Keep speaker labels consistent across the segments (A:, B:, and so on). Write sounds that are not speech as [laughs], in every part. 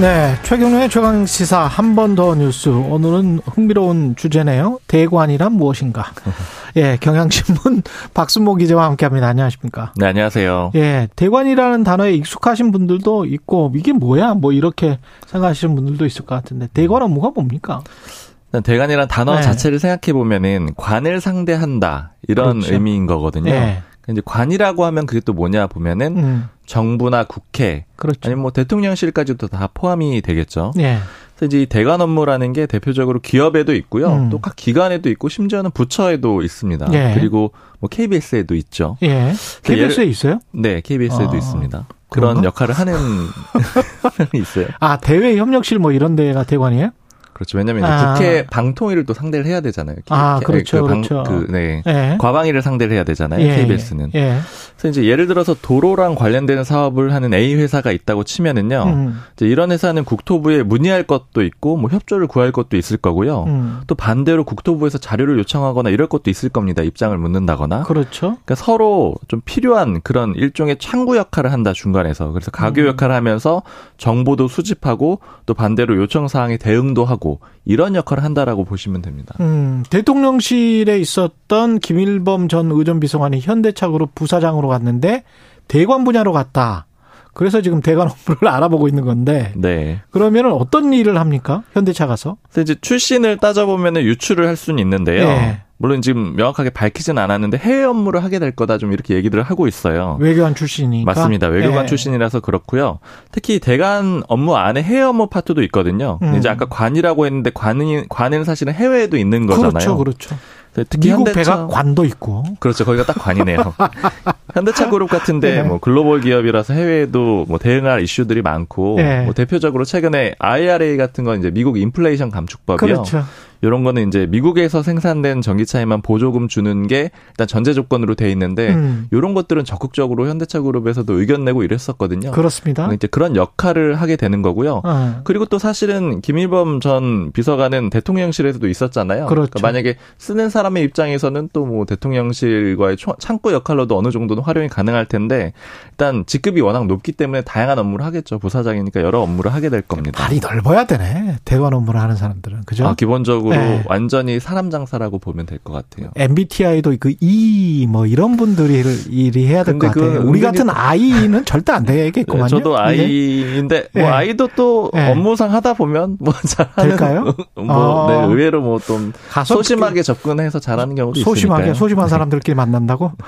A: 네, 최경련의 최강 시사 한 번 더 뉴스. 오늘은 흥미로운 주제네요. 대관이란 무엇인가? [laughs] 예, 경향신문 [laughs] 박순모 기자와 함께합니다. 안녕하십니까?
B: 네, 안녕하세요.
A: 예, 대관이라는 단어에 익숙하신 분들도 있고 이게 뭐야? 뭐 이렇게 생각하시는 분들도 있을 것 같은데 대관은 뭐가 뭡니까?
B: 대관이란 단어 네. 자체를 생각해 보면은 관을 상대한다 이런 그렇죠. 의미인 거거든요. 네. 이제 관이라고 하면 그게 또 뭐냐 보면은 음. 정부나 국회 그렇죠. 아니면 뭐 대통령실까지도 다 포함이 되겠죠. 예. 그래서 이제 대관 업무라는 게 대표적으로 기업에도 있고요. 음. 또각 기관에도 있고 심지어는 부처에도 있습니다. 예. 그리고 뭐 KBS에도 있죠.
A: 예. KBS에 있어요?
B: 네, KBS에도 아. 있습니다. 그런 그런가? 역할을 하는 [laughs] 있어요.
A: 아, 대외 협력실 뭐 이런 데가 대관이에요?
B: 그렇죠. 왜냐하면 아. 국회 방통위를 또 상대를 해야 되잖아요.
A: 아, 그렇죠. 그 방, 그렇죠.
B: 그, 네. 예. 과방위를 상대를 해야 되잖아요. 예. KBS는. 예. 그래서 이제 예를 들어서 도로랑 관련되는 사업을 하는 A 회사가 있다고 치면은요. 음. 이제 이런 회사는 국토부에 문의할 것도 있고 뭐 협조를 구할 것도 있을 거고요. 음. 또 반대로 국토부에서 자료를 요청하거나 이럴 것도 있을 겁니다. 입장을 묻는다거나.
A: 그렇죠.
B: 그러니까 서로 좀 필요한 그런 일종의 창구 역할을 한다 중간에서. 그래서 가교 음. 역할을 하면서 정보도 수집하고 또 반대로 요청 사항에 대응도 하고 하고 이런 역할을 한다라고 보시면 됩니다.
A: 음, 대통령실에 있었던 김일범 전 의전 비서관이 현대차그룹 부사장으로 갔는데 대관 분야로 갔다. 그래서 지금 대관 업무를 [laughs] 알아보고 있는 건데. 네. 그러면은 어떤 일을 합니까? 현대차 가서?
B: 이제 출신을 따져보면은 유출을 할 수는 있는데요. 네. 물론 지금 명확하게 밝히진 않았는데 해외 업무를 하게 될 거다 좀 이렇게 얘기들을 하고 있어요.
A: 외교관 출신이니까.
B: 맞습니다. 외교관 네. 출신이라서 그렇고요. 특히 대관 업무 안에 해외 업무 파트도 있거든요. 음. 이제 아까 관이라고 했는데 관은 관은 사실은 해외에도 있는 거잖아요.
A: 그렇죠, 그렇죠. 특히 미국 현대차 배가 관도 있고.
B: 그렇죠. 거기가 딱 관이네요. [laughs] 현대차 그룹 같은데 네. 뭐 글로벌 기업이라서 해외에도 뭐 대응할 이슈들이 많고 네. 뭐 대표적으로 최근에 IRA 같은 건 이제 미국 인플레이션 감축법이요. 그렇죠. 이런 거는 이제 미국에서 생산된 전기차에만 보조금 주는 게 일단 전제 조건으로 돼 있는데 음. 이런 것들은 적극적으로 현대차 그룹에서도 의견 내고 이랬었거든요.
A: 그렇습니다.
B: 이제 그런 역할을 하게 되는 거고요. 어. 그리고 또 사실은 김일범 전 비서관은 대통령실에서도 있었잖아요. 그렇죠. 그러니까 만약에 쓰는 사람의 입장에서는 또 뭐 대통령실과의 창구 역할로도 어느 정도는 활용이 가능할 텐데 일단 직급이 워낙 높기 때문에 다양한 업무를 하겠죠. 부사장이니까 여러 업무를 하게 될 겁니다.
A: 발이 넓어야 되네. 대관 업무를 하는 사람들은 그죠? 아,
B: 기본적으로 네. 완전히 사람 장사라고 보면 될 것 같아요.
A: MBTI도 그 E 뭐 이런 분들이 일이 해야 될 것 같아요. 우리 같은 I는 절대 안 되겠구만요. 네,
B: 저도 I인데 뭐 네. I도 또 네. 업무상 하다 보면 뭐 [laughs] 잘하는
A: 될까요?
B: 뭐 어. 네, 의외로 뭐 좀 소심하게 접근해서 잘하는 경우도
A: 소심하게
B: 있으니까요.
A: 소심한 사람들끼리 만난다고? [laughs]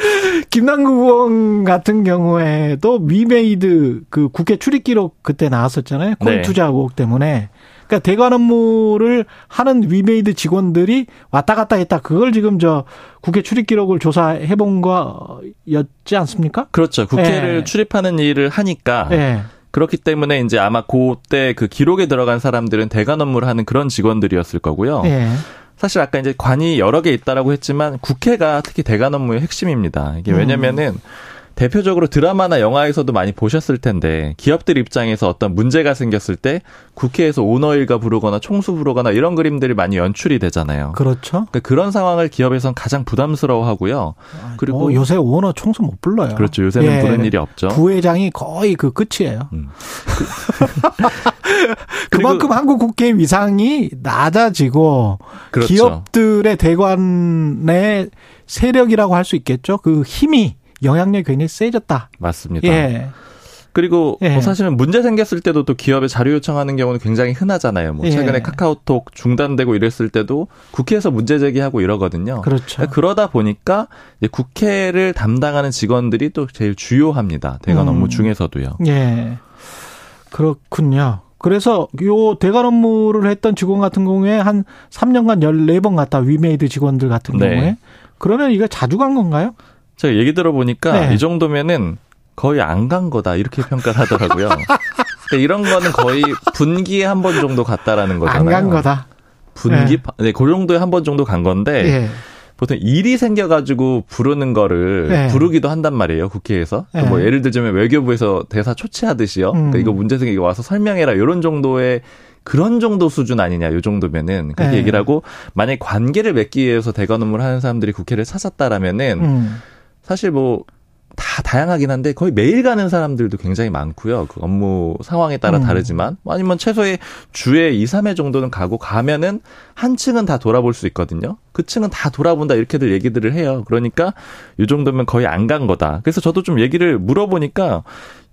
A: [laughs] 김남국 의원 같은 경우에도 위메이드 그 국회 출입 기록 그때 나왔었잖아요. 코인 네. 투자 의혹 때문에. 그러니까 대관 업무를 하는 위메이드 직원들이 왔다 갔다 했다. 그걸 지금 저 국회 출입 기록을 조사해 본 거였지 않습니까?
B: 그렇죠. 국회를 예. 출입하는 일을 하니까 예. 그렇기 때문에 이제 아마 그때 그 기록에 들어간 사람들은 대관 업무를 하는 그런 직원들이었을 거고요. 예. 사실 아까 이제 관이 여러 개 있다라고 했지만 국회가 특히 대관 업무의 핵심입니다. 이게 왜냐면은 음. 대표적으로 드라마나 영화에서도 많이 보셨을 텐데 기업들 입장에서 어떤 문제가 생겼을 때 국회에서 오너일가 부르거나 총수 부르거나 이런 그림들이 많이 연출이 되잖아요.
A: 그렇죠.
B: 그러니까 그런 상황을 기업에서는 가장 부담스러워하고요.
A: 그리고 어, 요새 오너 총수 못 불러요.
B: 그렇죠. 요새는 예. 부르는 일이 없죠.
A: 부회장이 거의 그 끝이에요. 음. [laughs] 그만큼 한국 국회 위상이 낮아지고 그렇죠. 기업들의 대관의 세력이라고 할 수 있겠죠. 그 힘이 영향력이 굉장히 세졌다.
B: 맞습니다. 예. 그리고 예. 뭐 사실은 문제 생겼을 때도 또 기업에 자료 요청하는 경우는 굉장히 흔하잖아요. 뭐 예. 최근에 예. 카카오톡 중단되고 이랬을 때도 국회에서 문제 제기하고 이러거든요.
A: 그렇죠.
B: 그러다 보니까 국회를 담당하는 직원들이 또 제일 주요합니다. 대관 업무 음. 중에서도요.
A: 예. 그렇군요. 그래서 요 대관 업무를 했던 직원 같은 경우에 한 3년간 14번 갔다 위메이드 직원들 같은 네. 경우에 그러면 이거 자주 간 건가요?
B: 제가 얘기 들어보니까 네. 이 정도면은 거의 안 간 거다 이렇게 평가를 하더라고요. 그러니까 이런 거는 거의 분기에 한 번 정도 갔다라는 거잖아요.
A: 안 간 거다.
B: 분기 네, 네 그 정도에 한 번 정도 간 건데 예. 보통 일이 생겨가지고 부르는 거를 네. 부르기도 한단 말이에요 국회에서 네. 뭐 예를 들자면 외교부에서 대사 초치하듯이요 음. 그러니까 이거 문제 생기고 와서 설명해라 이런 정도의 그런 정도 수준 아니냐 요 정도면은 그렇게 네. 얘기를 하고 만약 관계를 맺기 위해서 대관 업무를 하는 사람들이 국회를 찾았다라면은 음. 사실 뭐 다 다양하긴 한데 거의 매일 가는 사람들도 굉장히 많고요. 그 업무 상황에 따라 음. 다르지만 아니면 최소의 주에 2, 3회 정도는 가고 가면은 한 층은 다 돌아볼 수 있거든요. 그 층은 다 돌아본다 이렇게들 얘기들을 해요. 그러니까 이 정도면 거의 안 간 거다. 그래서 저도 좀 얘기를 물어보니까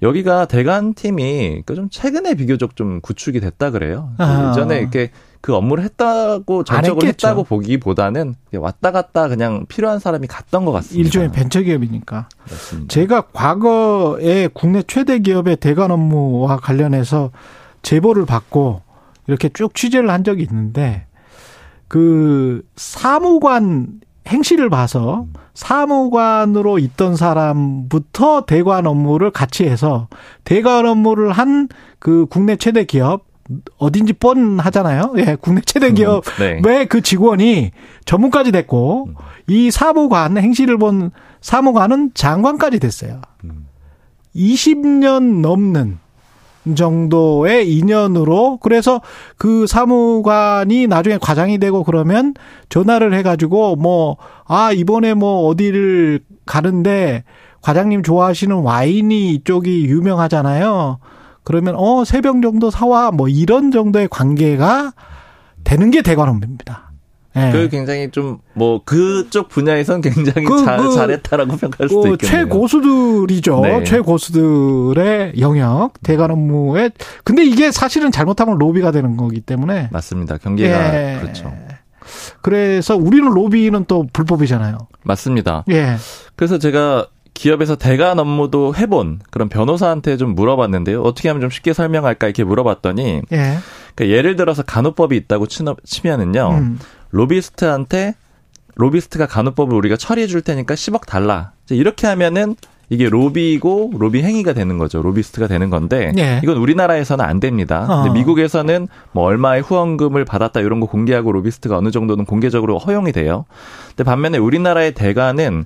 B: 여기가 대관 팀이 그좀 최근에 비교적 좀 구축이 됐다 그래요. 아. 이전에 이렇게 그 업무를 했다고 전적으로 했다고 보기보다는 왔다 갔다 그냥 필요한 사람이 갔던 것 같습니다.
A: 일종의 벤처 기업이니까. 맞습니다. 제가 과거에 국내 최대 기업의 대관 업무와 관련해서 제보를 받고 이렇게 쭉 취재를 한 적이 있는데 그 사무관 행실을 봐서 사무관으로 있던 사람부터 대관 업무를 같이 해서 대관 업무를 한 그 국내 최대 기업 어딘지 뻔하잖아요. 예, 국내 최대 기업의 음, 네. 그 직원이 전문까지 됐고 음. 이 사무관 행실을 본 사무관은 장관까지 됐어요. 음. 20년 넘는 정도의 인연으로 그래서 그 사무관이 나중에 과장이 되고 그러면 전화를 해가지고 뭐 아 이번에 뭐 어디를 가는데 과장님 좋아하시는 와인이 이쪽이 유명하잖아요. 그러면 어 세 병 정도 사와 뭐 이런 정도의 관계가 되는 게 대관업무입니다.
B: 네. 그 굉장히 좀 뭐 그쪽 분야에선 굉장히 그, 잘, 그, 잘했다라고 평가할 수도 그 있겠네요.
A: 최고수들이죠. 네. 최고수들의 영역 대관 업무에 근데 이게 사실은 잘못하면 로비가 되는 거기 때문에
B: 맞습니다. 경계가 예. 그렇죠.
A: 그래서 우리는 로비는 또 불법이잖아요.
B: 맞습니다. 예. 그래서 제가 기업에서 대관 업무도 해본 그런 변호사한테 좀 물어봤는데요. 어떻게 하면 좀 쉽게 설명할까 이렇게 물어봤더니 예. 그러니까 예를 들어서 간호법이 있다고 치면은요. 음. 로비스트한테 로비스트가 간호법을 우리가 처리해 줄 테니까 10억 달라. 이렇게 하면은 이게 로비고 로비 행위가 되는 거죠. 로비스트가 되는 건데 예. 이건 우리나라에서는 안 됩니다. 어. 근데 미국에서는 뭐 얼마의 후원금을 받았다 이런 거 공개하고 로비스트가 어느 정도는 공개적으로 허용이 돼요. 근데 반면에 우리나라의 대가는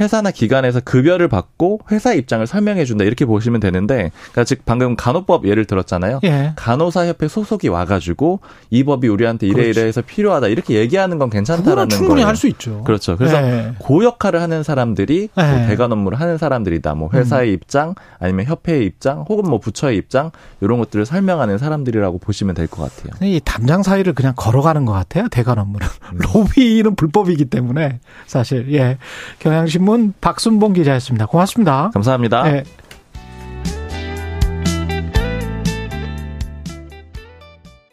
B: 회사나 기관에서 급여를 받고 회사 입장을 설명해 준다 이렇게 보시면 되는데 그러니까 즉 방금 간호법 예를 들었잖아요. 예. 간호사 협회 소속이 와가지고 이 법이 우리한테 이래 이래 해서 필요하다 이렇게 얘기하는 건 괜찮다라는.
A: 충분히 할 수 있죠.
B: 그렇죠. 그래서 예. 그 역할을 하는 사람들이 예. 뭐 대관 업무를 하는 사람들이다. 뭐 회사의 음. 입장 아니면 협회의 입장 혹은 뭐 부처의 입장 이런 것들을 설명하는 사람들이라고 보시면 될 것 같아요.
A: 이 담장 사이를 그냥 걸어가는 것 같아요. 대관 업무는 음. [laughs] 로비는 불법이기 때문에 사실 예 경향 신문 박순봉 기자였습니다. 고맙습니다.
B: 감사합니다. 네.